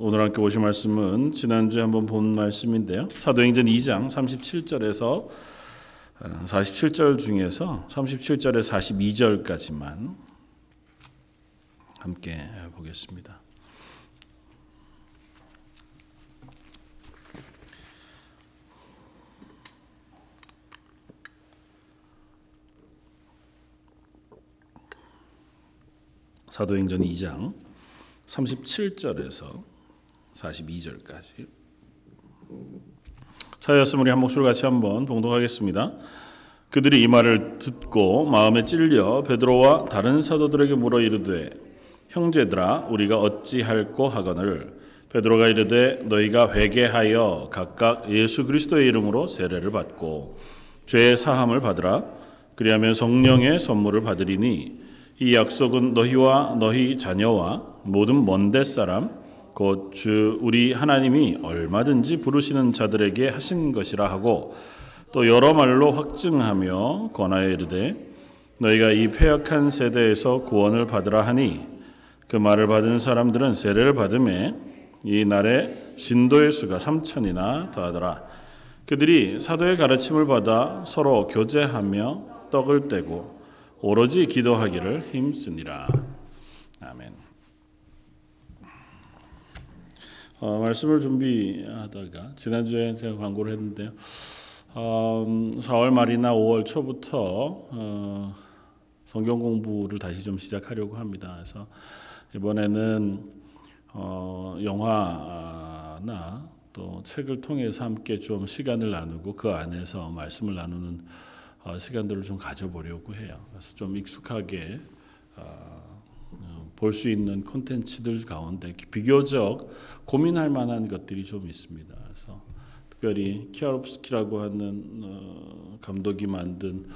오늘 함께 보실 말씀은 지난주에 한번 본 말씀인데요. 사도행전 2장 37절에서 47절 중에서 37절에 42절까지만 함께 보겠습니다. 사도행전 2장 37절에서 42절까지. 차였으면 우리 한 목소리 같이 한번 봉독하겠습니다. 그들이 이 말을 듣고 마음에 찔려 베드로와 다른 사도들에게 물어 이르되 형제들아 우리가 어찌할꼬 하거늘? 베드로가 이르되 너희가 회개하여 각각 예수 그리스도의 이름으로 세례를 받고 죄의 사함을 받으라. 그리하면 성령의 선물을 받으리니 이 약속은 너희와 너희 자녀와 모든 먼데 사람 곧 주 우리 하나님이 얼마든지 부르시는 자들에게 하신 것이라 하고 또 여러 말로 확증하며 권하여 이르되 너희가 이 폐역한 세대에서 구원을 받으라 하니 그 말을 받은 사람들은 세례를 받음에 이 날에 신도의 수가 삼천이나 더하더라 그들이 사도의 가르침을 받아 서로 교제하며 떡을 떼고 오로지 기도하기를 힘쓰니라. 아멘. 어, 말씀을 준비하다가 지난주에 제가 광고를 했는데요. 어, 4월 말이나 5월 초부터 어, 성경 공부를 다시 좀 시작하려고 합니다. 그래서 이번에는 어, 영화나 또 책을 통해서 함께 좀 시간을 나누고 그 안에서 말씀을 나누는 어, 시간들을 좀 가져보려고 해요. 그래서 좀 익숙하게 어, 볼 수 있는 콘텐츠들 가운데 비교적 고민할 만한 것들이 좀 있습니다. 그래서 특별히 키아롭스키라고 하는 어, 감독이 만든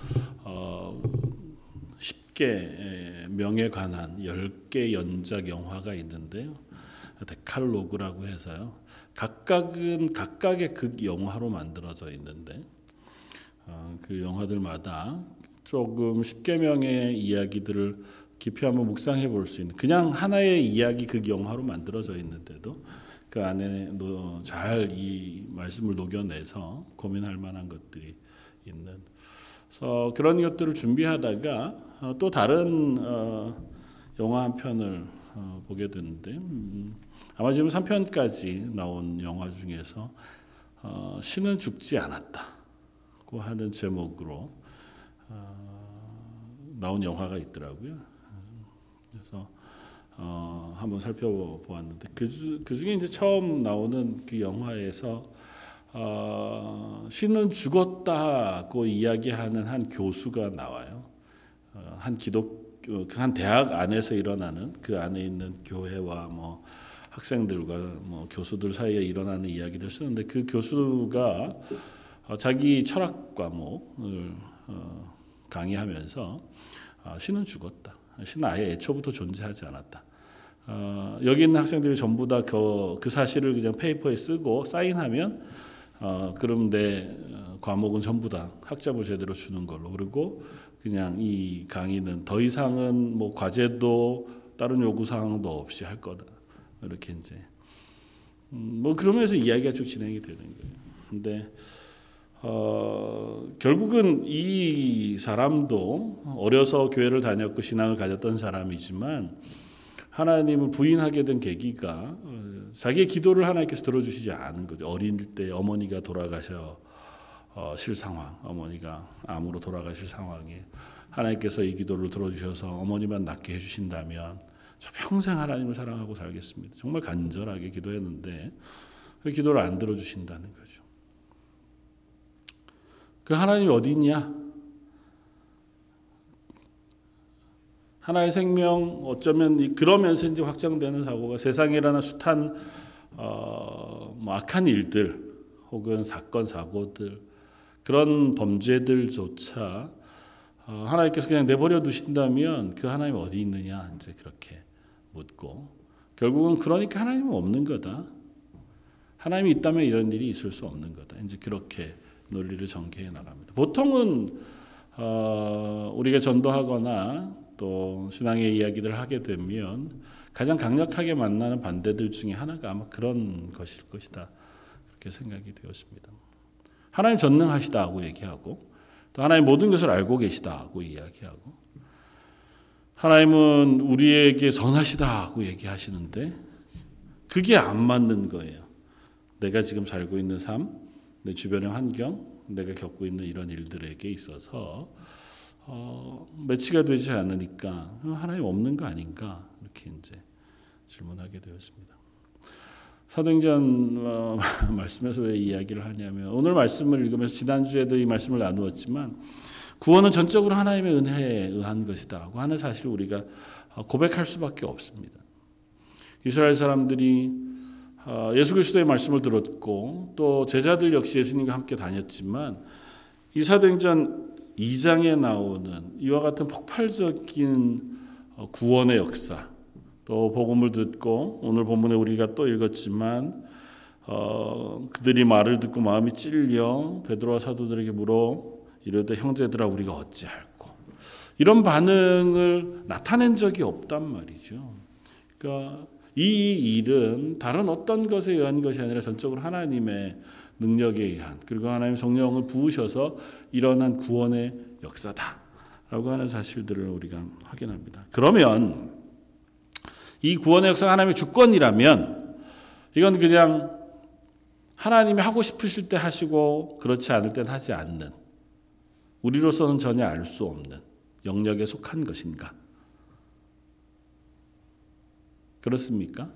10개 명에 관한 10개 연작 영화가 있는데요. 데칼로그라고 해서요. 각각은 각각의 극 영화로 만들어져 있는데 어, 그 영화들마다 조금 십계명의 이야기들을 깊이 한번 묵상해 볼 수 있는 그냥 하나의 이야기 그 영화로 만들어져 있는데도 그 안에 잘 이 말씀을 녹여내서 고민할 만한 것들이 있는 그래서 그런 것들을 준비하다가 어, 또 다른 어, 영화 한 편을 보게 됐는데 음, 아마 지금 3편까지 나온 영화 중에서 신은 죽지 않았다. 하는 제목으로 어, 나온 영화가 있더라고요. 그래서 어, 한번 살펴보았는데 그, 그 중에 이제 처음 나오는 그 영화에서 어, 신은 죽었다고 이야기하는 한 교수가 나와요. 어, 한 기독 그한 대학 안에서 일어나는 그 안에 있는 교회와 뭐 학생들과 뭐 교수들 사이에 일어나는 이야기를 쓰는데 그 교수가 어, 자기 철학 과목을 어, 강의하면서 어, 신은 죽었다. 신은 아예 애초부터 존재하지 않았다. 여기 있는 학생들이 전부 다그 그 사실을 그냥 페이퍼에 쓰고 사인하면 그럼 내 과목은 전부 다 학점을 제대로 주는 걸로 그리고 그냥 이 강의는 더 이상은 뭐 과제도 다른 요구 사항도 없이 할 거다 이렇게 이제 음, 뭐 그러면서 이야기가 쭉 진행이 되는 거예요. 근데 어, 결국은 이 사람도 어려서 교회를 다녔고 신앙을 가졌던 사람이지만 하나님을 부인하게 된 계기가 어, 자기의 기도를 하나님께서 들어주시지 않은 거죠. 어린 때 어머니가 돌아가셔 어, 실 상황, 어머니가 암으로 돌아가실 상황에 하나님께서 이 기도를 들어주셔서 어머니만 낫게 해주신다면 저 평생 하나님을 사랑하고 살겠습니다. 정말 간절하게 기도했는데 그 기도를 안 들어주신다는 거예요. 그 하나님이 어디 있냐? 하나의 생명 어쩌면 그러면서 이제 확장되는 사고가 세상에 일어난 숱한 어, 뭐 악한 일들 혹은 사건 사고들 그런 범죄들조차 어, 하나님께서 그냥 내버려 두신다면 그 하나님 어디 있느냐 이제 그렇게 묻고 결국은 그러니까 하나님은 없는 거다. 하나님이 있다면 이런 일이 있을 수 없는 거다. 이제 그렇게 논리를 전개해 나갑니다. 보통은 어, 우리가 전도하거나 또 신앙의 이야기를 하게 되면 가장 강력하게 만나는 반대들 중에 하나가 아마 그런 것일 것이다. 그렇게 생각이 되었습니다. 하나님 전능하시다고 얘기하고 또 하나님 모든 것을 알고 계시다고 이야기하고 하나님은 우리에게 선하시다고 얘기하시는데 그게 안 맞는 거예요. 내가 지금 살고 있는 삶, 내 주변의 환경, 내가 겪고 있는 이런 일들에게 있어서 어, 매치가 되지 않으니까 하나님 없는 거 아닌가 이렇게 이제 질문하게 되었습니다. 사도행전 어, 말씀에서 왜 이야기를 하냐면 오늘 말씀을 읽으면서 지난 주에도 이 말씀을 나누었지만 구원은 전적으로 하나님의 은혜에 의한 것이다고 하는 사실을 우리가 고백할 수밖에 없습니다. 이스라엘 사람들이 어, 예수 그리스도의 말씀을 들었고 또 제자들 역시 예수님과 함께 다녔지만 이 사도행전 2장에 나오는 이와 같은 폭발적인 어, 구원의 역사 또 복음을 듣고 오늘 본문에 우리가 또 읽었지만 어, 그들이 말을 듣고 마음이 찔려 베드로와 사도들에게 물어 이르되 형제들아 우리가 어찌할꼬 이런 반응을 나타낸 적이 없단 말이죠. 그러니까 이 일은 다른 어떤 것에 의한 것이 아니라 전적으로 하나님의 능력에 의한 그리고 하나님 성령을 부으셔서 일어난 구원의 역사다라고 하는 사실들을 우리가 확인합니다. 그러면 이 구원의 역사가 하나님의 주권이라면 이건 그냥 하나님이 하고 싶으실 때 하시고 그렇지 않을 땐 하지 않는 우리로서는 전혀 알 수 없는 영역에 속한 것인가? 그렇습니까?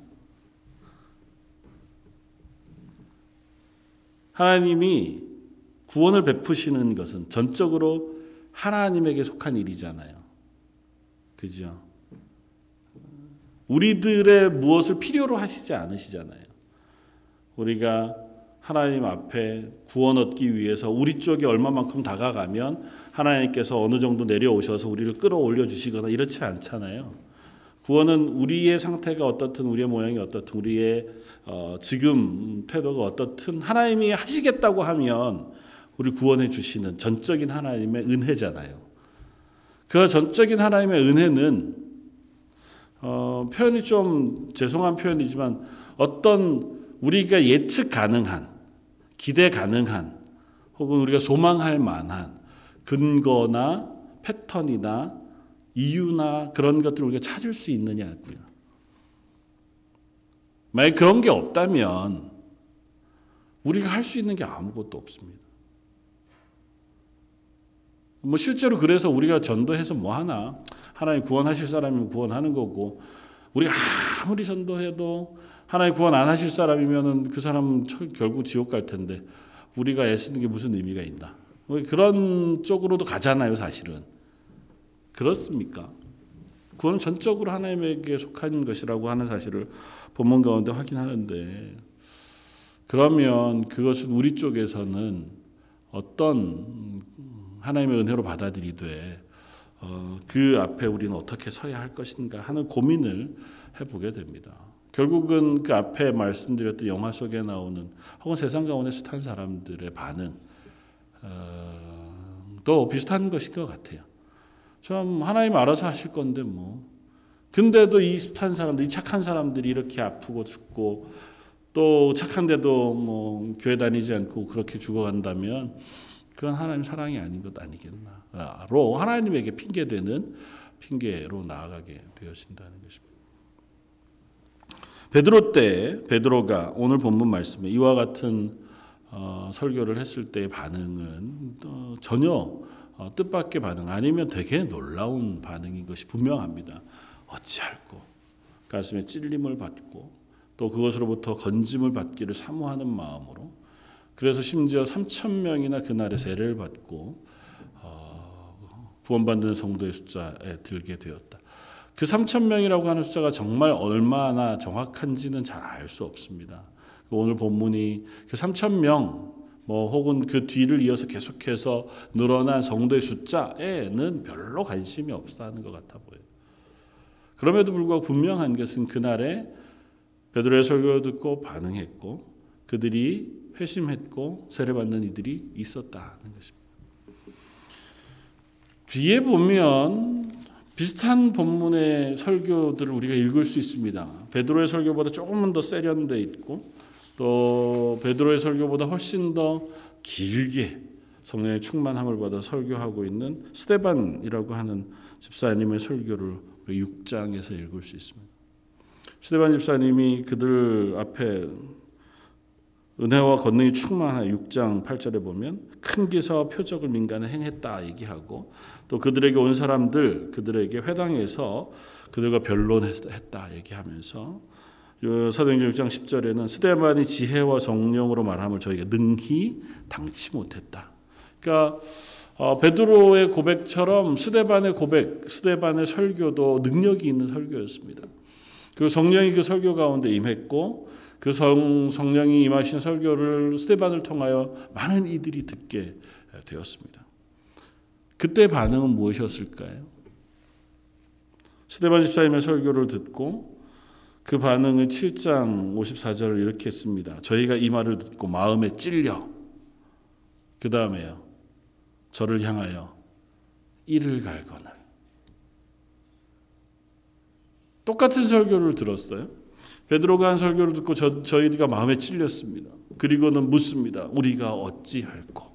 하나님이 구원을 베푸시는 것은 전적으로 하나님에게 속한 일이잖아요. 그죠? 우리들의 무엇을 필요로 하시지 않으시잖아요. 우리가 하나님 앞에 구원 얻기 위해서 우리 쪽에 얼마만큼 다가가면 하나님께서 어느 정도 내려오셔서 우리를 끌어올려 주시거나 이렇지 않잖아요. 구원은 우리의 상태가 어떻든 우리의 모양이 어떻든 우리의 어, 지금 태도가 어떻든 하나님이 하시겠다고 하면 우리 구원해 주시는 전적인 하나님의 은혜잖아요. 그 전적인 하나님의 은혜는 어, 표현이 좀 죄송한 표현이지만 어떤 우리가 예측 가능한 기대 가능한 혹은 우리가 소망할 만한 근거나 패턴이나 이유나 그런 것들을 우리가 찾을 수 있느냐고요. 만약 그런 게 없다면 우리가 할 수 있는 게 아무것도 없습니다. 뭐 실제로 그래서 우리가 전도해서 뭐 하나 하나님 구원하실 사람이면 구원하는 거고 우리가 아무리 전도해도 하나님 구원 안 하실 사람이면은 그 사람은 결국 지옥 갈 텐데 우리가 애쓰는 게 무슨 의미가 있나? 뭐 그런 쪽으로도 가잖아요, 사실은. 그렇습니까? 구원은 전적으로 하나님에게 속한 것이라고 하는 사실을 본문 가운데 확인하는데 그러면 그것은 우리 쪽에서는 어떤 하나님의 은혜로 받아들이되 어, 그 앞에 우리는 어떻게 서야 할 것인가 하는 고민을 해보게 됩니다. 결국은 그 앞에 말씀드렸던 영화 속에 나오는 혹은 세상 가운데 숱한 사람들의 반응 어, 또 비슷한 것인 것 같아요. 참 하나님 알아서 하실 건데 뭐. 근데도 이 숱한 사람들, 이 착한 사람들이 이렇게 아프고 죽고 또 착한데도 뭐 교회 다니지 않고 그렇게 죽어간다면 그건 하나님 사랑이 아닌 것 아니겠나로 하나님에게 핑계되는 핑계로 나아가게 되어진다는 것입니다. 베드로 때 베드로가 오늘 본문 말씀에 이와 같은 어, 설교를 했을 때의 반응은 어, 전혀 어, 뜻밖의 반응 아니면 되게 놀라운 반응인 것이 분명합니다. 어찌할꼬 가슴에 찔림을 받고 또 그것으로부터 건짐을 받기를 사모하는 마음으로 그래서 심지어 3천 명이나 그날에 세례를 받고 어, 구원받는 성도의 숫자에 들게 되었다. 그 3천 명이라고 하는 숫자가 정말 얼마나 정확한지는 잘 알 수 없습니다. 오늘 본문이 그 3천 명, 뭐 혹은 그 뒤를 이어서 계속해서 늘어난 성도의 숫자에는 별로 관심이 없다는 것 같아 보여요. 그럼에도 불구하고 분명한 것은 그날에 베드로의 설교를 듣고 반응했고 그들이 회심했고 세례받는 이들이 있었다는 것입니다. 뒤에 보면 비슷한 본문의 설교들을 우리가 읽을 수 있습니다. 베드로의 설교보다 조금은 더 세련돼 있고 또 베드로의 설교보다 훨씬 더 길게 성령의 충만함을 받아 설교하고 있는 스테반이라고 하는 집사님의 설교를 6장에서 읽을 수 있습니다. 스테반 집사님이 그들 앞에 은혜와 권능이 충만한 6장 8절에 보면 큰 기사와 표적을 민간에 행했다 얘기하고 또 그들에게 온 사람들 그들에게 회당에서 그들과 변론했다 얘기하면서 사도행전 6장 10절에는 스데반이 지혜와 성령으로 말함을 저희가 능히 당치 못했다. 그러니까 어, 베드로의 고백처럼 스데반의 고백, 스데반의 설교도 능력이 있는 설교였습니다. 그 성령이 그 설교 가운데 임했고 그 성, 성령이 임하신 설교를 스데반을 통하여 많은 이들이 듣게 되었습니다. 그때 반응은 무엇이었을까요? 스데반 집사님의 설교를 듣고 그 반응을 7장 54절을 이렇게 했습니다. 저희가 이 말을 듣고 마음에 찔려 그 다음에요. 저를 향하여 이를 갈거늘 똑같은 설교를 들었어요. 베드로가 한 설교를 듣고 저, 저희가 마음에 찔렸습니다. 그리고는 묻습니다. 우리가 어찌할꼬?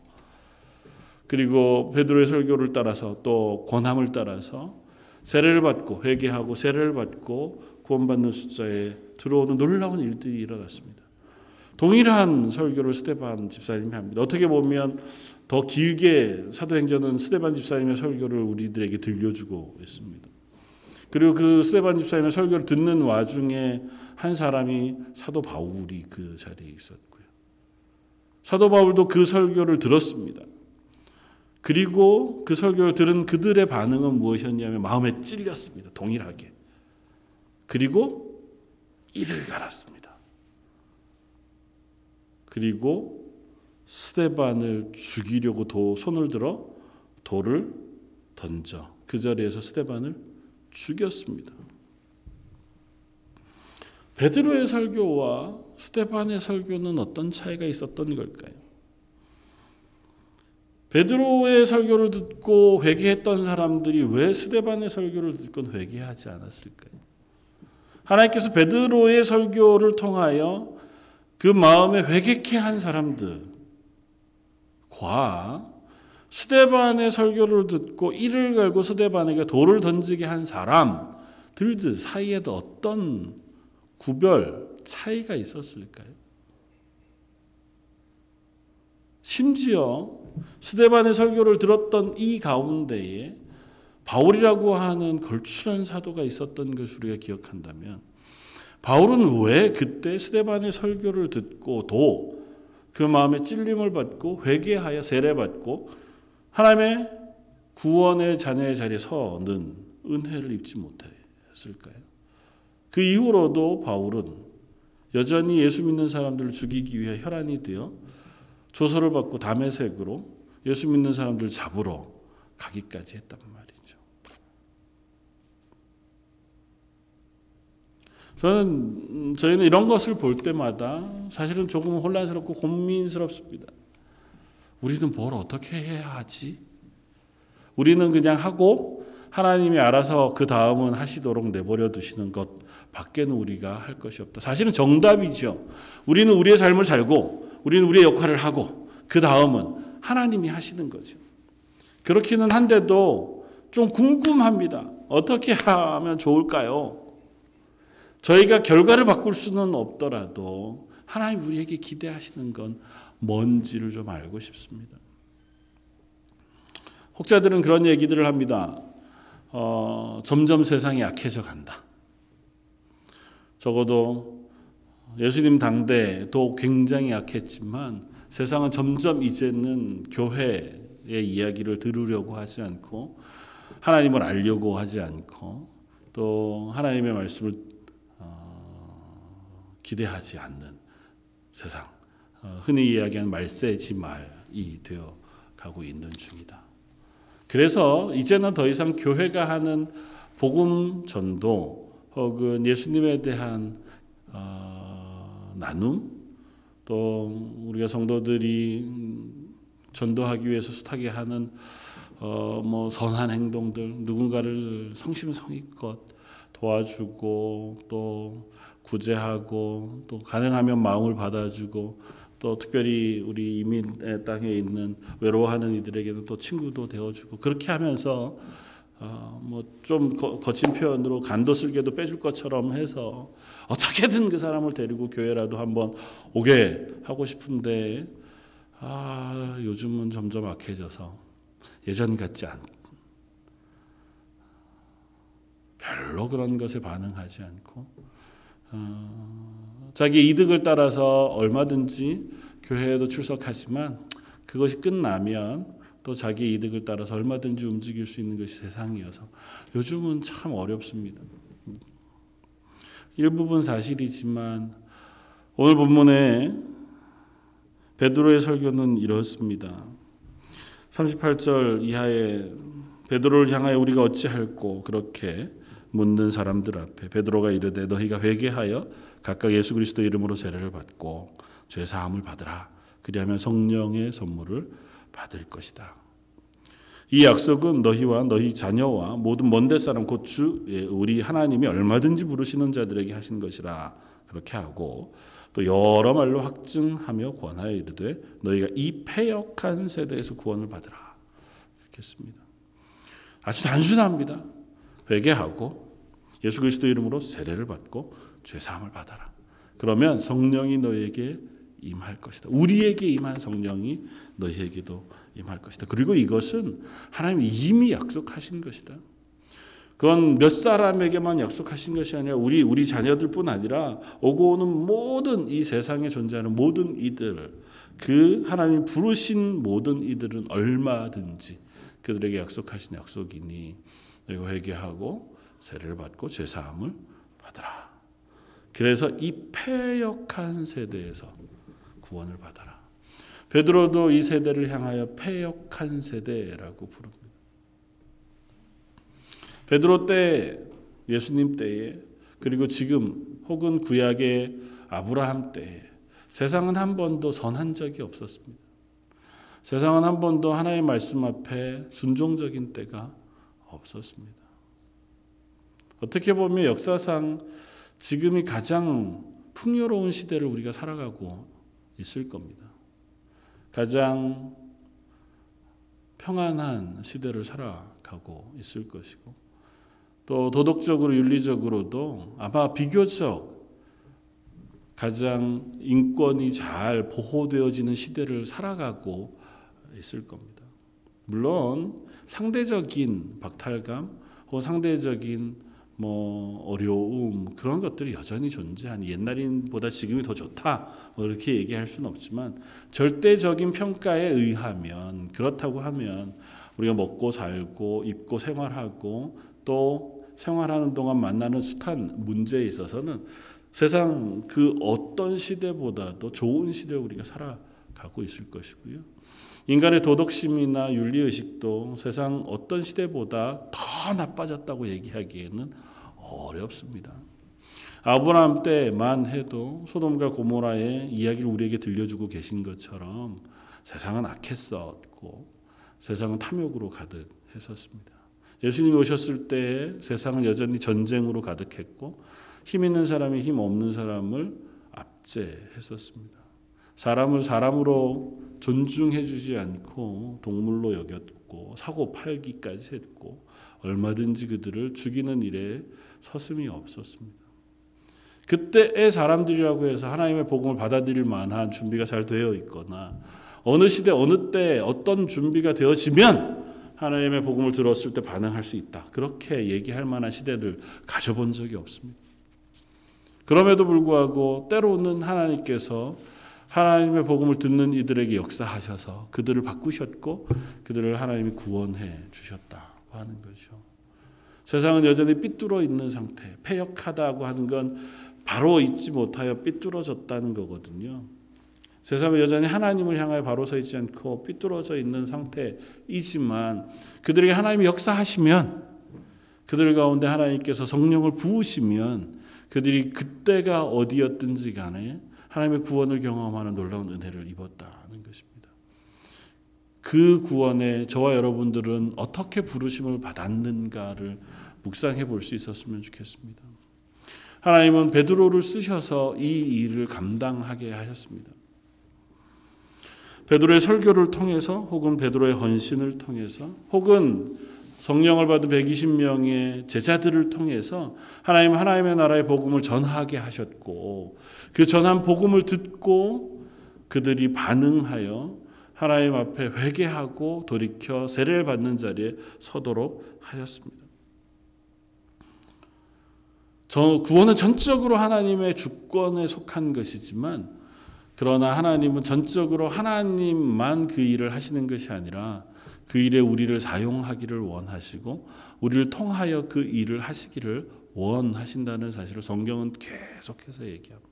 그리고 베드로의 설교를 따라서 또 권함을 따라서 세례를 받고 회개하고 세례를 받고 구원받는 숫자에 들어오는 놀라운 일들이 일어났습니다. 동일한 설교를 스테반 집사님이 합니다. 어떻게 보면 더 길게 사도행전은 스테반 집사님의 설교를 우리들에게 들려주고 있습니다. 그리고 그 스테반 집사님의 설교를 듣는 와중에 한 사람이 사도 바울이 그 자리에 있었고요. 사도 바울도 그 설교를 들었습니다. 그리고 그 설교를 들은 그들의 반응은 무엇이었냐면 마음에 찔렸습니다. 동일하게. 그리고 이를 갈았습니다. 그리고 스테반을 죽이려고 도, 손을 들어 돌을 던져 그 자리에서 스테반을 죽였습니다. 베드로의 설교와 스테반의 설교는 어떤 차이가 있었던 걸까요? 베드로의 설교를 듣고 회개했던 사람들이 왜 스테반의 설교를 듣고 회개하지 않았을까요? 하나님께서 베드로의 설교를 통하여 그 마음에 회개케 한 사람들과 스데반의 설교를 듣고 이를 갈고 스데반에게 돌을 던지게 한 사람들들 사이에도 어떤 구별 차이가 있었을까요? 심지어 스데반의 설교를 들었던 이 가운데에 바울이라고 하는 걸출한 사도가 있었던 것을 우리가 기억한다면 바울은 왜 그때 스데반의 설교를 듣고도 그 마음에 찔림을 받고 회개하여 세례받고 하나님의 구원의 자녀의 자리에 서는 은혜를 입지 못했을까요? 그 이후로도 바울은 여전히 예수 믿는 사람들을 죽이기 위해 혈안이 되어 조서를 받고 담에색으로 예수 믿는 사람들 잡으러 가기까지 했단 말이죠. 저는 저희는 이런 것을 볼 때마다 사실은 조금 혼란스럽고 고민스럽습니다. 우리는 뭘 어떻게 해야 하지? 우리는 그냥 하고 하나님이 알아서 그 다음은 하시도록 내버려 두시는 것 밖에는 우리가 할 것이 없다. 사실은 정답이죠. 우리는 우리의 삶을 살고 우리는 우리의 역할을 하고 그 다음은 하나님이 하시는 거죠. 그렇기는 한데도 좀 궁금합니다. 어떻게 하면 좋을까요? 저희가 결과를 바꿀 수는 없더라도 하나님 우리에게 기대하시는 건 뭔지를 좀 알고 싶습니다. 혹자들은 그런 얘기들을 합니다. 어, 점점 세상이 약해져 간다. 적어도 예수님 당대도 굉장히 약했지만 세상은 점점 이제는 교회의 이야기를 들으려고 하지 않고 하나님을 알려고 하지 않고 또 하나님의 말씀을 어, 기대하지 않는 세상. 어, 흔히 이야기하는 말세지 말이 되어 가고 있는 중이다. 그래서 이제는 더 이상 교회가 하는 복음 전도 혹은 예수님에 대한 어, 나눔 또 우리가 성도들이 전도하기 위해서 수탁에 하는 어, 뭐 선한 행동들 누군가를 성심성의껏 도와주고 또 구제하고 또 가능하면 마음을 받아주고 또 특별히 우리 이민의 땅에 있는 외로워하는 이들에게는 또 친구도 되어주고 그렇게 하면서 어, 뭐좀 거친 표현으로 간도 쓸개도 빼줄 것처럼 해서 어떻게든 그 사람을 데리고 교회라도 한번 오게 하고 싶은데 아 요즘은 점점 악해져서 예전 같지 않. 별로 그런 것에 반응하지 않고 어, 자기 이득을 따라서 얼마든지 교회에도 출석하지만 그것이 끝나면 또 자기 이득을 따라서 얼마든지 움직일 수 있는 것이 세상이어서 요즘은 참 어렵습니다. 일부분 사실이지만 오늘 본문에 베드로의 설교는 이렇습니다. 38절 이하에 베드로를 향하여 우리가 어찌할꼬 그렇게 묻는 사람들 앞에 베드로가 이르되 너희가 회개하여 각각 예수 그리스도 이름으로 세례를 받고 죄 사함을 받으라 그리하면 성령의 선물을 받을 것이다. 이 약속은 너희와 너희 자녀와 모든 먼데 사람 곧주 예, 우리 하나님이 얼마든지 부르시는 자들에게 하신 것이라 그렇게 하고 또 여러 말로 확증하며 권하여 이르되 너희가 이 패역한 세대에서 구원을 받으라 이렇게 했습니다. 아주 단순합니다. 회개하고 예수 그리스도 이름으로 세례를 받고 죄 사함을 받아라. 그러면 성령이 너에게 임할 것이다. 우리에게 임한 성령이 너희에게도 임할 것이다. 그리고 이것은 하나님이 이미 약속하신 것이다. 그건 몇 사람에게만 약속하신 것이 아니라 우리 우리 자녀들뿐 아니라 오고 오는 모든 이 세상에 존재하는 모든 이들 그 하나님 부르신 모든 이들은 얼마든지 그들에게 약속하신 약속이니 너희가 회개하고 세례를 받고 죄 사함을 받으라. 그래서 이 패역한 세대에서 구원을 받아라. 베드로도 이 세대를 향하여 패역한 세대라고 부릅니다. 베드로 때 예수님 때에 그리고 지금 혹은 구약의 아브라함 때에 세상은 한 번도 선한 적이 없었습니다. 세상은 한 번도 하나님의 말씀 앞에 순종적인 때가 없었습니다. 어떻게 보면 역사상 지금이 가장 풍요로운 시대를 우리가 살아가고 있을 겁니다. 가장 평안한 시대를 살아가고 있을 것이고 또 도덕적으로 윤리적으로도 아마 비교적 가장 인권이 잘 보호되어지는 시대를 살아가고 있을 겁니다. 물론 상대적인 박탈감 혹은 상대적인 뭐 어려움 그런 것들이 여전히 존재하니 옛날인보다 지금이 더 좋다 뭐 이렇게 얘기할 수는 없지만 절대적인 평가에 의하면 그렇다고 하면 우리가 먹고 살고 입고 생활하고 또 생활하는 동안 만나는 숱한 문제에 있어서는 세상 그 어떤 시대보다도 좋은 시대를 우리가 살아가고 있을 것이고요. 인간의 도덕심이나 윤리의식도 세상 어떤 시대보다 더 나빠졌다고 얘기하기에는 어렵습니다. 아브라함 때만 해도 소돔과 고모라의 이야기를 우리에게 들려주고 계신 것처럼 세상은 악했었고 세상은 탐욕으로 가득했었습니다. 예수님이 오셨을 때 세상은 여전히 전쟁으로 가득했고 힘 있는 사람이 힘 없는 사람을 압제했었습니다. 사람을 사람으로 존중해주지 않고 동물로 여겼고 사고 팔기까지 했고 얼마든지 그들을 죽이는 일에 서슴이 없었습니다. 그때의 사람들이라고 해서 하나님의 복음을 받아들일 만한 준비가 잘 되어 있거나 어느 시대 어느 때 어떤 준비가 되어지면 하나님의 복음을 들었을 때 반응할 수 있다. 그렇게 얘기할 만한 시대들 가져본 적이 없습니다. 그럼에도 불구하고 때로는 하나님께서 하나님의 복음을 듣는 이들에게 역사하셔서 그들을 바꾸셨고 그들을 하나님이 구원해 주셨다고 하는 거죠. 세상은 여전히 삐뚤어 있는 상태, 폐역하다고 하는 건 바로 잊지 못하여 삐뚤어졌다는 거거든요. 세상은 여전히 하나님을 향하여 바로 서 있지 않고 삐뚤어져 있는 상태이지만 그들에게 하나님이 역사하시면 그들 가운데 하나님께서 성령을 부으시면 그들이 그때가 어디였든지 간에 하나님의 구원을 경험하는 놀라운 은혜를 입었다는 것입니다. 그 구원에 저와 여러분들은 어떻게 부르심을 받았는가를 묵상해 볼 수 있었으면 좋겠습니다. 하나님은 베드로를 쓰셔서 이 일을 감당하게 하셨습니다. 베드로의 설교를 통해서 혹은 베드로의 헌신을 통해서 혹은 성령을 받은 120명의 제자들을 통해서 하나님 하나님의 나라의 복음을 전하게 하셨고 그 전한 복음을 듣고 그들이 반응하여 하나님 앞에 회개하고 돌이켜 세례를 받는 자리에 서도록 하셨습니다. 저 구원은 전적으로 하나님의 주권에 속한 것이지만 그러나 하나님은 전적으로 하나님만 그 일을 하시는 것이 아니라 그 일에 우리를 사용하기를 원하시고 우리를 통하여 그 일을 하시기를 원하신다는 사실을 성경은 계속해서 얘기합니다.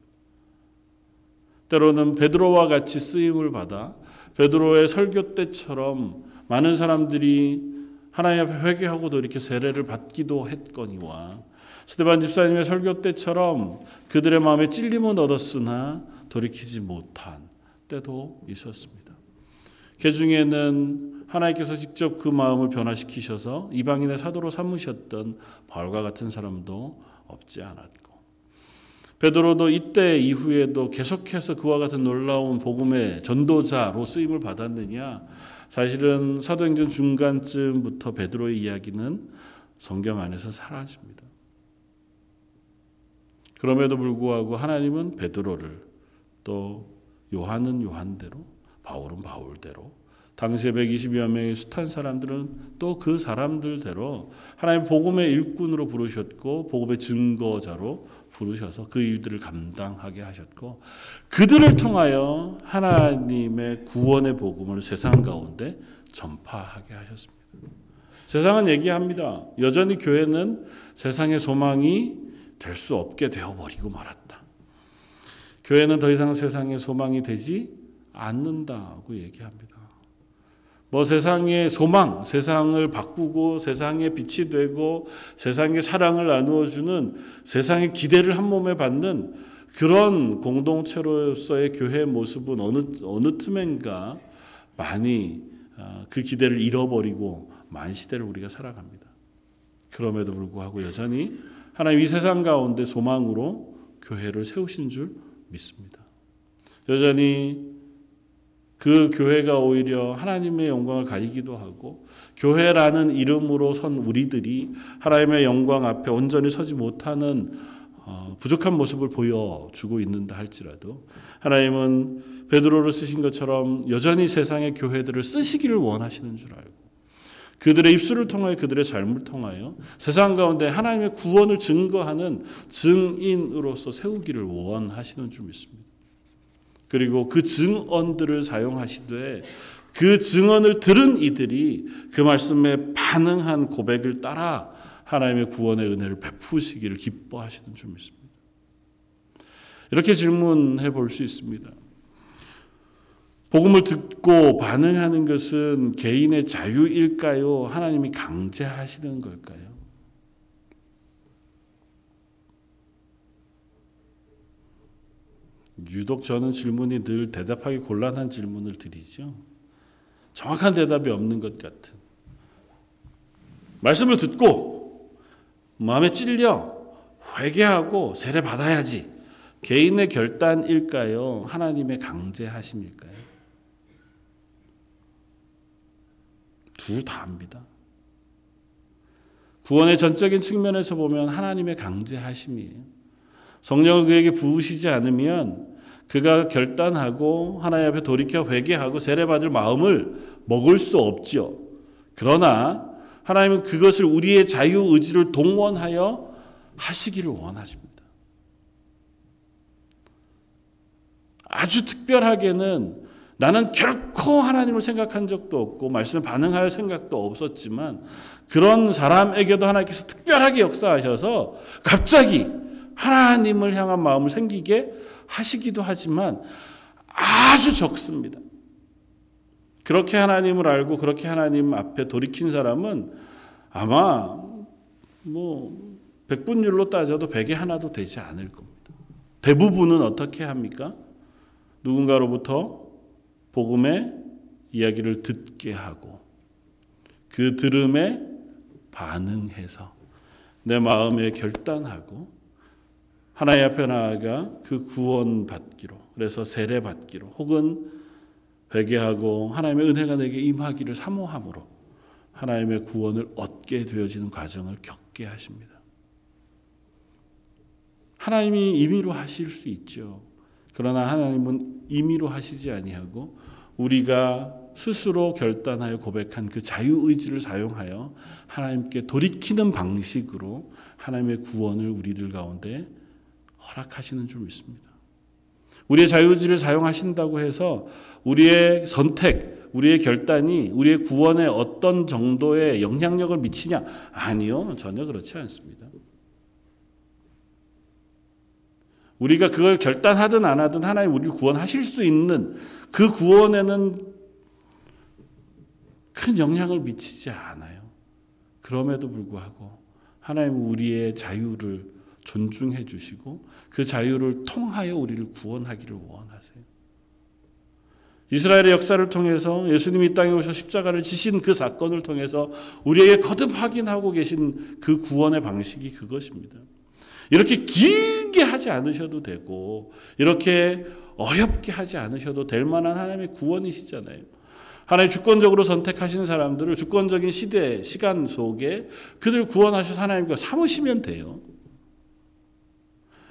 때로는 베드로와 같이 쓰임을 받아 베드로의 설교 때처럼 많은 사람들이 하나님 앞에 회개하고도 이렇게 세례를 받기도 했거니와 스테반 집사님의 설교 때처럼 그들의 마음에 찔림은 얻었으나 돌이키지 못한 때도 있었습니다. 그 중에는 하나님께서 직접 그 마음을 변화시키셔서 이방인의 사도로 삼으셨던 바울과 같은 사람도 없지 않았고 베드로도 이때 이후에도 계속해서 그와 같은 놀라운 복음의 전도자로 쓰임을 받았느냐 사실은 사도행전 중간쯤부터 베드로의 이야기는 성경 안에서 사라집니다. 그럼에도 불구하고 하나님은 베드로를 또 요한은 요한대로 바울은 바울대로 당시에 120여 명의 숱한 사람들은 또 그 사람들대로 하나님 복음의 일꾼으로 부르셨고 복음의 증거자로 부르셔서 그 일들을 감당하게 하셨고 그들을 통하여 하나님의 구원의 복음을 세상 가운데 전파하게 하셨습니다. 세상은 얘기합니다. 여전히 교회는 세상의 소망이 될 수 없게 되어 버리고 말았다. 교회는 더 이상 세상의 소망이 되지 않는다고 얘기합니다. 뭐 세상의 소망, 세상을 바꾸고 세상의 빛이 되고 세상의 사랑을 나누어 주는 세상의 기대를 한 몸에 받는 그런 공동체로서의 교회의 모습은 어느 어느 틈엔가 많이 아, 그 기대를 잃어버리고 만 시대를 우리가 살아갑니다. 그럼에도 불구하고 여전히 하나님 이 세상 가운데 소망으로 교회를 세우신 줄 믿습니다. 여전히 그 교회가 오히려 하나님의 영광을 가리기도 하고 교회라는 이름으로 선 우리들이 하나님의 영광 앞에 온전히 서지 못하는 어, 부족한 모습을 보여주고 있는다 할지라도 하나님은 베드로를 쓰신 것처럼 여전히 세상의 교회들을 쓰시기를 원하시는 줄 알고 그들의 입술을 통하여 그들의 삶을 통하여 세상 가운데 하나님의 구원을 증거하는 증인으로서 세우기를 원하시는 줄 믿습니다. 그리고 그 증언들을 사용하시되 그 증언을 들은 이들이 그 말씀에 반응한 고백을 따라 하나님의 구원의 은혜를 베푸시기를 기뻐하시는 줄 믿습니다. 이렇게 질문해 볼 수 있습니다. 복음을 듣고 반응하는 것은 개인의 자유일까요? 하나님이 강제하시는 걸까요? 유독 저는 질문이 늘 대답하기 곤란한 질문을 드리죠. 정확한 대답이 없는 것 같은. 말씀을 듣고 마음에 찔려 회개하고 세례 받아야지. 개인의 결단일까요? 하나님의 강제하심일까요? 둘 다입니다. 구원의 전적인 측면에서 보면 하나님의 강제하심이에요. 성령을 그에게 부으시지 않으면 그가 결단하고 하나님 앞에 돌이켜 회개하고 세례받을 마음을 먹을 수 없지요. 그러나 하나님은 그것을 우리의 자유 의지를 동원하여 하시기를 원하십니다. 아주 특별하게는 나는 결코 하나님을 생각한 적도 없고 말씀에 반응할 생각도 없었지만 그런 사람에게도 하나님께서 특별하게 역사하셔서 갑자기 하나님을 향한 마음을 생기게 하시기도 하지만 아주 적습니다. 그렇게 하나님을 알고 그렇게 하나님 앞에 돌이킨 사람은 아마 뭐 백분율로 따져도 백에 하나도 되지 않을 겁니다. 대부분은 어떻게 합니까? 누군가로부터 복음의 이야기를 듣게 하고 그 들음에 반응해서 내 마음에 결단하고 하나님 앞에 나아가 그 구원 받기로 그래서 세례 받기로 혹은 회개하고 하나님의 은혜가 내게 임하기를 사모함으로 하나님의 구원을 얻게 되어지는 과정을 겪게 하십니다. 하나님이 임의로 하실 수 있죠. 그러나 하나님은 임의로 하시지 아니하고 우리가 스스로 결단하여 고백한 그 자유 의지를 사용하여 하나님께 돌이키는 방식으로 하나님의 구원을 우리들 가운데 허락하시는 줄 믿습니다. 우리의 자유의지를 사용하신다고 해서 우리의 선택, 우리의 결단이 우리의 구원에 어떤 정도의 영향력을 미치냐? 아니요. 전혀 그렇지 않습니다. 우리가 그걸 결단하든 안 하든 하나님 우리를 구원하실 수 있는 그 구원에는 큰 영향을 미치지 않아요. 그럼에도 불구하고 하나님 우리의 자유를 존중해 주시고 그 자유를 통하여 우리를 구원하기를 원하세요. 이스라엘의 역사를 통해서 예수님이 이 땅에 오셔 십자가를 지신 그 사건을 통해서 우리에게 거듭 확인하고 계신 그 구원의 방식이 그것입니다. 이렇게 길게 하지 않으셔도 되고 이렇게 어렵게 하지 않으셔도 될 만한 하나님의 구원이시잖아요. 하나님 주권적으로 선택하신 사람들을 주권적인 시대, 시간 속에 그들 구원하셔서 하나님과 삼으시면 돼요.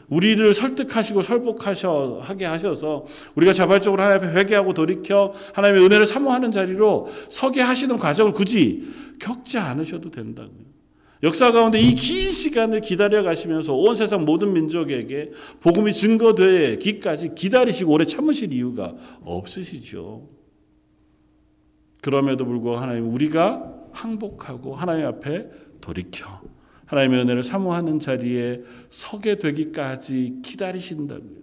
우리를 설득하시고 설복하셔 하게 하셔서 우리가 자발적으로 하나님 앞에 회개하고 돌이켜 하나님의 은혜를 사모하는 자리로 서게 하시는 과정을 굳이 겪지 않으셔도 된다고요. 역사 가운데 이 긴 시간을 기다려 가시면서 온 세상 모든 민족에게 복음이 증거되기까지 기다리시고 오래 참으실 이유가 없으시죠. 그럼에도 불구하고 하나님 우리가 항복하고 하나님 앞에 돌이켜 하나님의 은혜를 사모하는 자리에 서게 되기까지 기다리신다고요.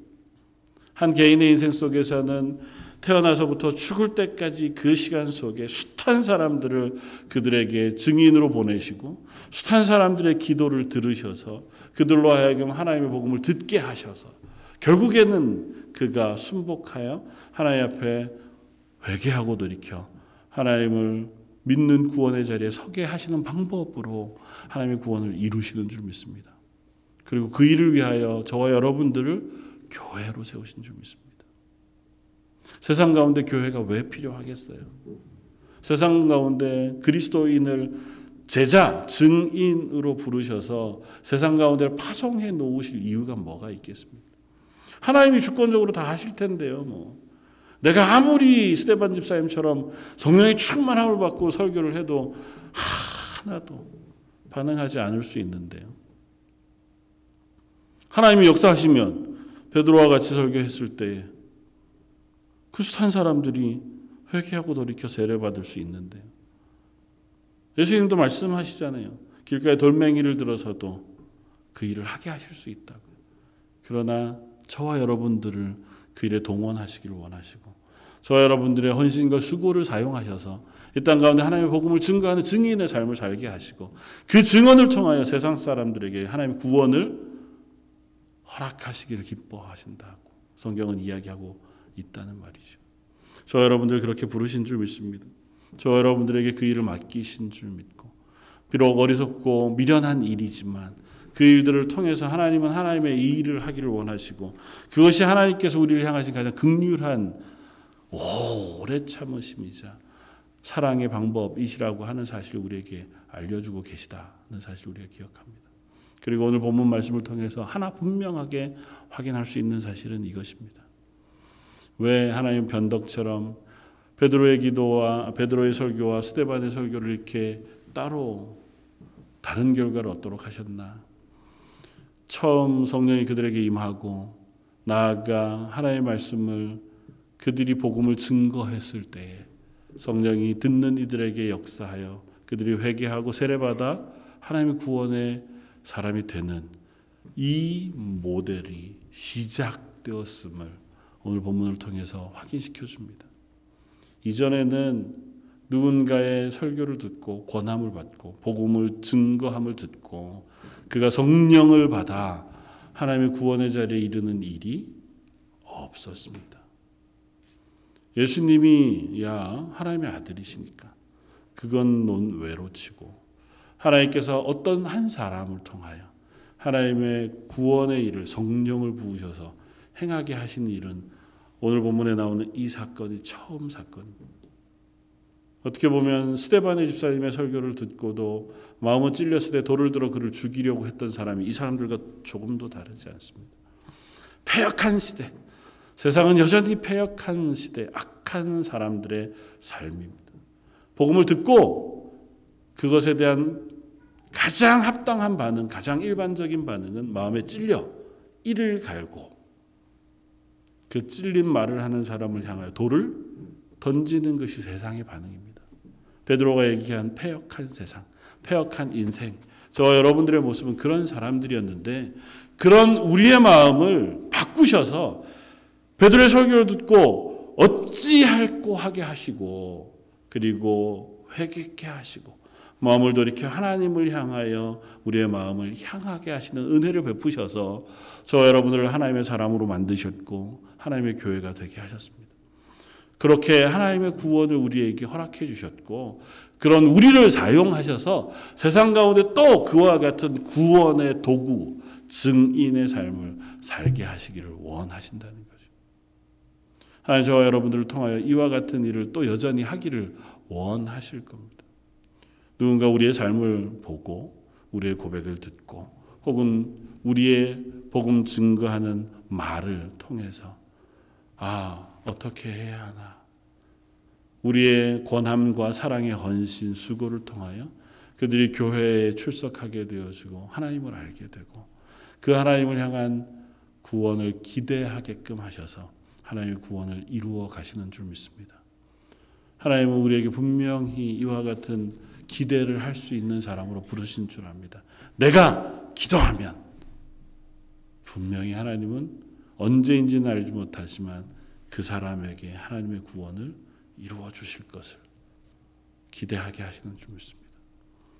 한 개인의 인생 속에서는 태어나서부터 죽을 때까지 그 시간 속에 숱한 사람들을 그들에게 증인으로 보내시고 숱한 사람들의 기도를 들으셔서 그들로 하여금 하나님의 복음을 듣게 하셔서 결국에는 그가 순복하여 하나님 앞에 회개하고 돌이켜 하나님을 믿는 구원의 자리에 서게 하시는 방법으로 하나님의 구원을 이루시는 줄 믿습니다. 그리고 그 일을 위하여 저와 여러분들을 교회로 세우신 줄 믿습니다. 세상 가운데 교회가 왜 필요하겠어요? 세상 가운데 그리스도인을 제자, 증인으로 부르셔서 세상 가운데 파송해 놓으실 이유가 뭐가 있겠습니까? 하나님이 주권적으로 다 하실 텐데요, 뭐. 내가 아무리 스테반 집사님처럼 성령의 충만함을 받고 설교를 해도 하나도 반응하지 않을 수 있는데요. 하나님이 역사하시면 베드로와 같이 설교했을 때 그 숱한 사람들이 회개하고 돌이켜 세례받을 수 있는데요. 예수님도 말씀하시잖아요. 길가에 돌멩이를 들어서도 그 일을 하게 하실 수 있다고요. 그러나 저와 여러분들을 그 일에 동원하시기를 원하시고 저와 여러분들의 헌신과 수고를 사용하셔서 이 땅 가운데 하나님의 복음을 증거하는 증인의 삶을 살게 하시고 그 증언을 통하여 세상 사람들에게 하나님의 구원을 허락하시기를 기뻐하신다고 성경은 이야기하고 있다는 말이죠. 저 여러분들 그렇게 부르신 줄 믿습니다. 저 여러분들에게 그 일을 맡기신 줄 믿고 비록 어리석고 미련한 일이지만 그 일들을 통해서 하나님은 하나님의 이 일을 하기를 원하시고 그것이 하나님께서 우리를 향하신 가장 극률한 오래 참으심이자 사랑의 방법이시라고 하는 사실을 우리에게 알려주고 계시다는 사실을 우리가 기억합니다. 그리고 오늘 본문 말씀을 통해서 하나 분명하게 확인할 수 있는 사실은 이것입니다. 왜 하나님 변덕처럼 베드로의 기도와 베드로의 설교와 스테반의 설교를 이렇게 따로 다른 결과를 얻도록 하셨나? 처음 성령이 그들에게 임하고 나아가 하나님의 말씀을 그들이 복음을 증거했을 때에 성령이 듣는 이들에게 역사하여 그들이 회개하고 세례받아 하나님의 구원의 사람이 되는 이 모델이 시작되었음을 오늘 본문을 통해서 확인시켜 줍니다. 이전에는 누군가의 설교를 듣고 권함을 받고 복음을 증거함을 듣고 그가 성령을 받아 하나님의 구원의 자리에 이르는 일이 없었습니다. 예수님이 야 하나님의 아들이시니까 그건 논외로 치고 하나님께서 어떤 한 사람을 통하여 하나님의 구원의 일을 성령을 부으셔서 행하게 하신 일은 오늘 본문에 나오는 이 사건이 처음 사건입니다. 어떻게 보면 스테반의 집사님의 설교를 듣고도 마음은 찔렸을 때 돌을 들어 그를 죽이려고 했던 사람이 이 사람들과 조금도 다르지 않습니다. 폐역한 시대, 세상은 여전히 폐역한 시대, 악한 사람들의 삶입니다. 복음을 듣고 그것에 대한 가장 합당한 반응, 가장 일반적인 반응은 마음에 찔려 이를 갈고 그 찔린 말을 하는 사람을 향하여 돌을 던지는 것이 세상의 반응입니다. 베드로가 얘기한 폐역한 세상, 폐역한 인생. 저 여러분들의 모습은 그런 사람들이었는데 그런 우리의 마음을 바꾸셔서 베드로의 설교를 듣고 어찌할꼬 하게 하시고 그리고 회개케 하시고 마음을 돌이켜 하나님을 향하여 우리의 마음을 향하게 하시는 은혜를 베푸셔서 저 여러분들을 하나님의 사람으로 만드셨고 하나님의 교회가 되게 하셨습니다. 그렇게 하나님의 구원을 우리에게 허락해 주셨고 그런 우리를 사용하셔서 세상 가운데 또 그와 같은 구원의 도구, 증인의 삶을 살게 하시기를 원하신다는 거죠. 하나님 저와 여러분들을 통하여 이와 같은 일을 또 여전히 하기를 원하실 겁니다. 누군가 우리의 삶을 보고 우리의 고백을 듣고 혹은 우리의 복음 증거하는 말을 통해서 아, 어떻게 해야 하나. 우리의 권함과 사랑의 헌신, 수고를 통하여 그들이 교회에 출석하게 되어지고 하나님을 알게 되고 그 하나님을 향한 구원을 기대하게끔 하셔서 하나님의 구원을 이루어 가시는 줄 믿습니다. 하나님은 우리에게 분명히 이와 같은 기대를 할 수 있는 사람으로 부르신 줄 압니다. 내가 기도하면 분명히 하나님은 언제인지는 알지 못하지만 그 사람에게 하나님의 구원을 이루어 주실 것을 기대하게 하시는 줄 믿습니다.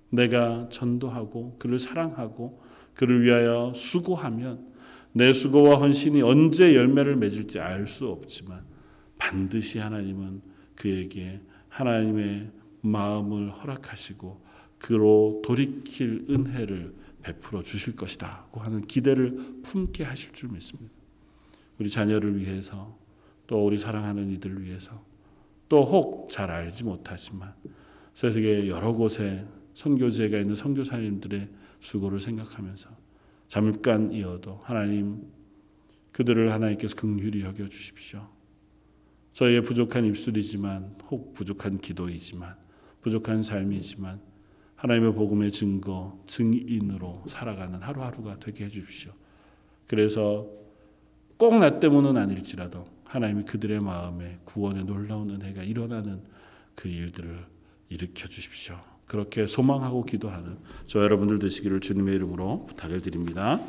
내가 전도하고 그를 사랑하고 그를 위하여 수고하면 내 수고와 헌신이 언제 열매를 맺을지 알 수 없지만 반드시 하나님은 그에게 하나님의 마음을 허락하시고 그로 돌이킬 은혜를 베풀어 주실 것이다고 하는 기대를 품게 하실 줄 믿습니다. 우리 자녀를 위해서 또 우리 사랑하는 이들을 위해서 또 혹 잘 알지 못하지만 세계 여러 곳에 선교제가 있는 선교사님들의 수고를 생각하면서 잠깐 이어도 하나님 그들을 하나님께서 긍휼히 여겨 주십시오. 저희의 부족한 입술이지만 혹 부족한 기도이지만 부족한 삶이지만 하나님의 복음의 증거 증인으로 살아가는 하루하루가 되게 해 주십시오. 그래서 꼭 나 때문은 아닐지라도 하나님이 그들의 마음에 구원의 놀라운 은혜가 일어나는 그 일들을 일으켜 주십시오. 그렇게 소망하고 기도하는 저 여러분들 되시기를 주님의 이름으로 부탁을 드립니다.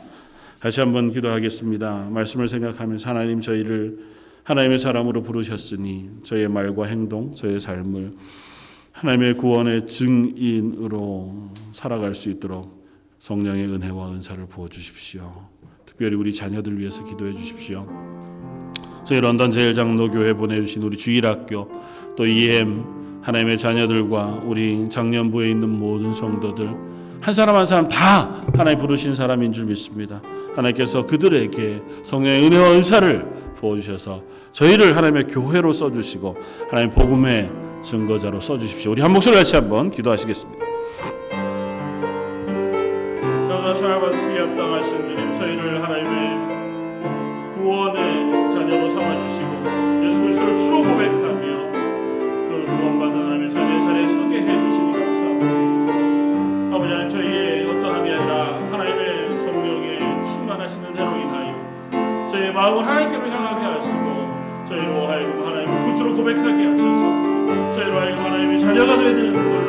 다시 한번 기도하겠습니다. 말씀을 생각하면서 하나님 저희를 하나님의 사람으로 부르셨으니 저의 말과 행동, 저의 삶을 하나님의 구원의 증인으로 살아갈 수 있도록 성령의 은혜와 은사를 부어 주십시오. 특별히 우리 자녀들 위해서 기도해 주십시오. 저희 런던 제일장로교회 보내주신 우리 주일학교 또 EM 하나님의 자녀들과 우리 작년부에 있는 모든 성도들 한 사람 한 사람 다 하나님 부르신 사람인 줄 믿습니다. 하나님께서 그들에게 성령의 은혜와 은사를 부어주셔서 저희를 하나님의 교회로 써주시고 하나님 복음의 증거자로 써주십시오. 우리 한 목소리 같이 한번 기도하시겠습니다. 마음을 하나님께로 향하게 하시고 저희로 하여금 하나님을 구주로 고백하게 하셔서 저희로 하여금 하나님의 자녀가 되는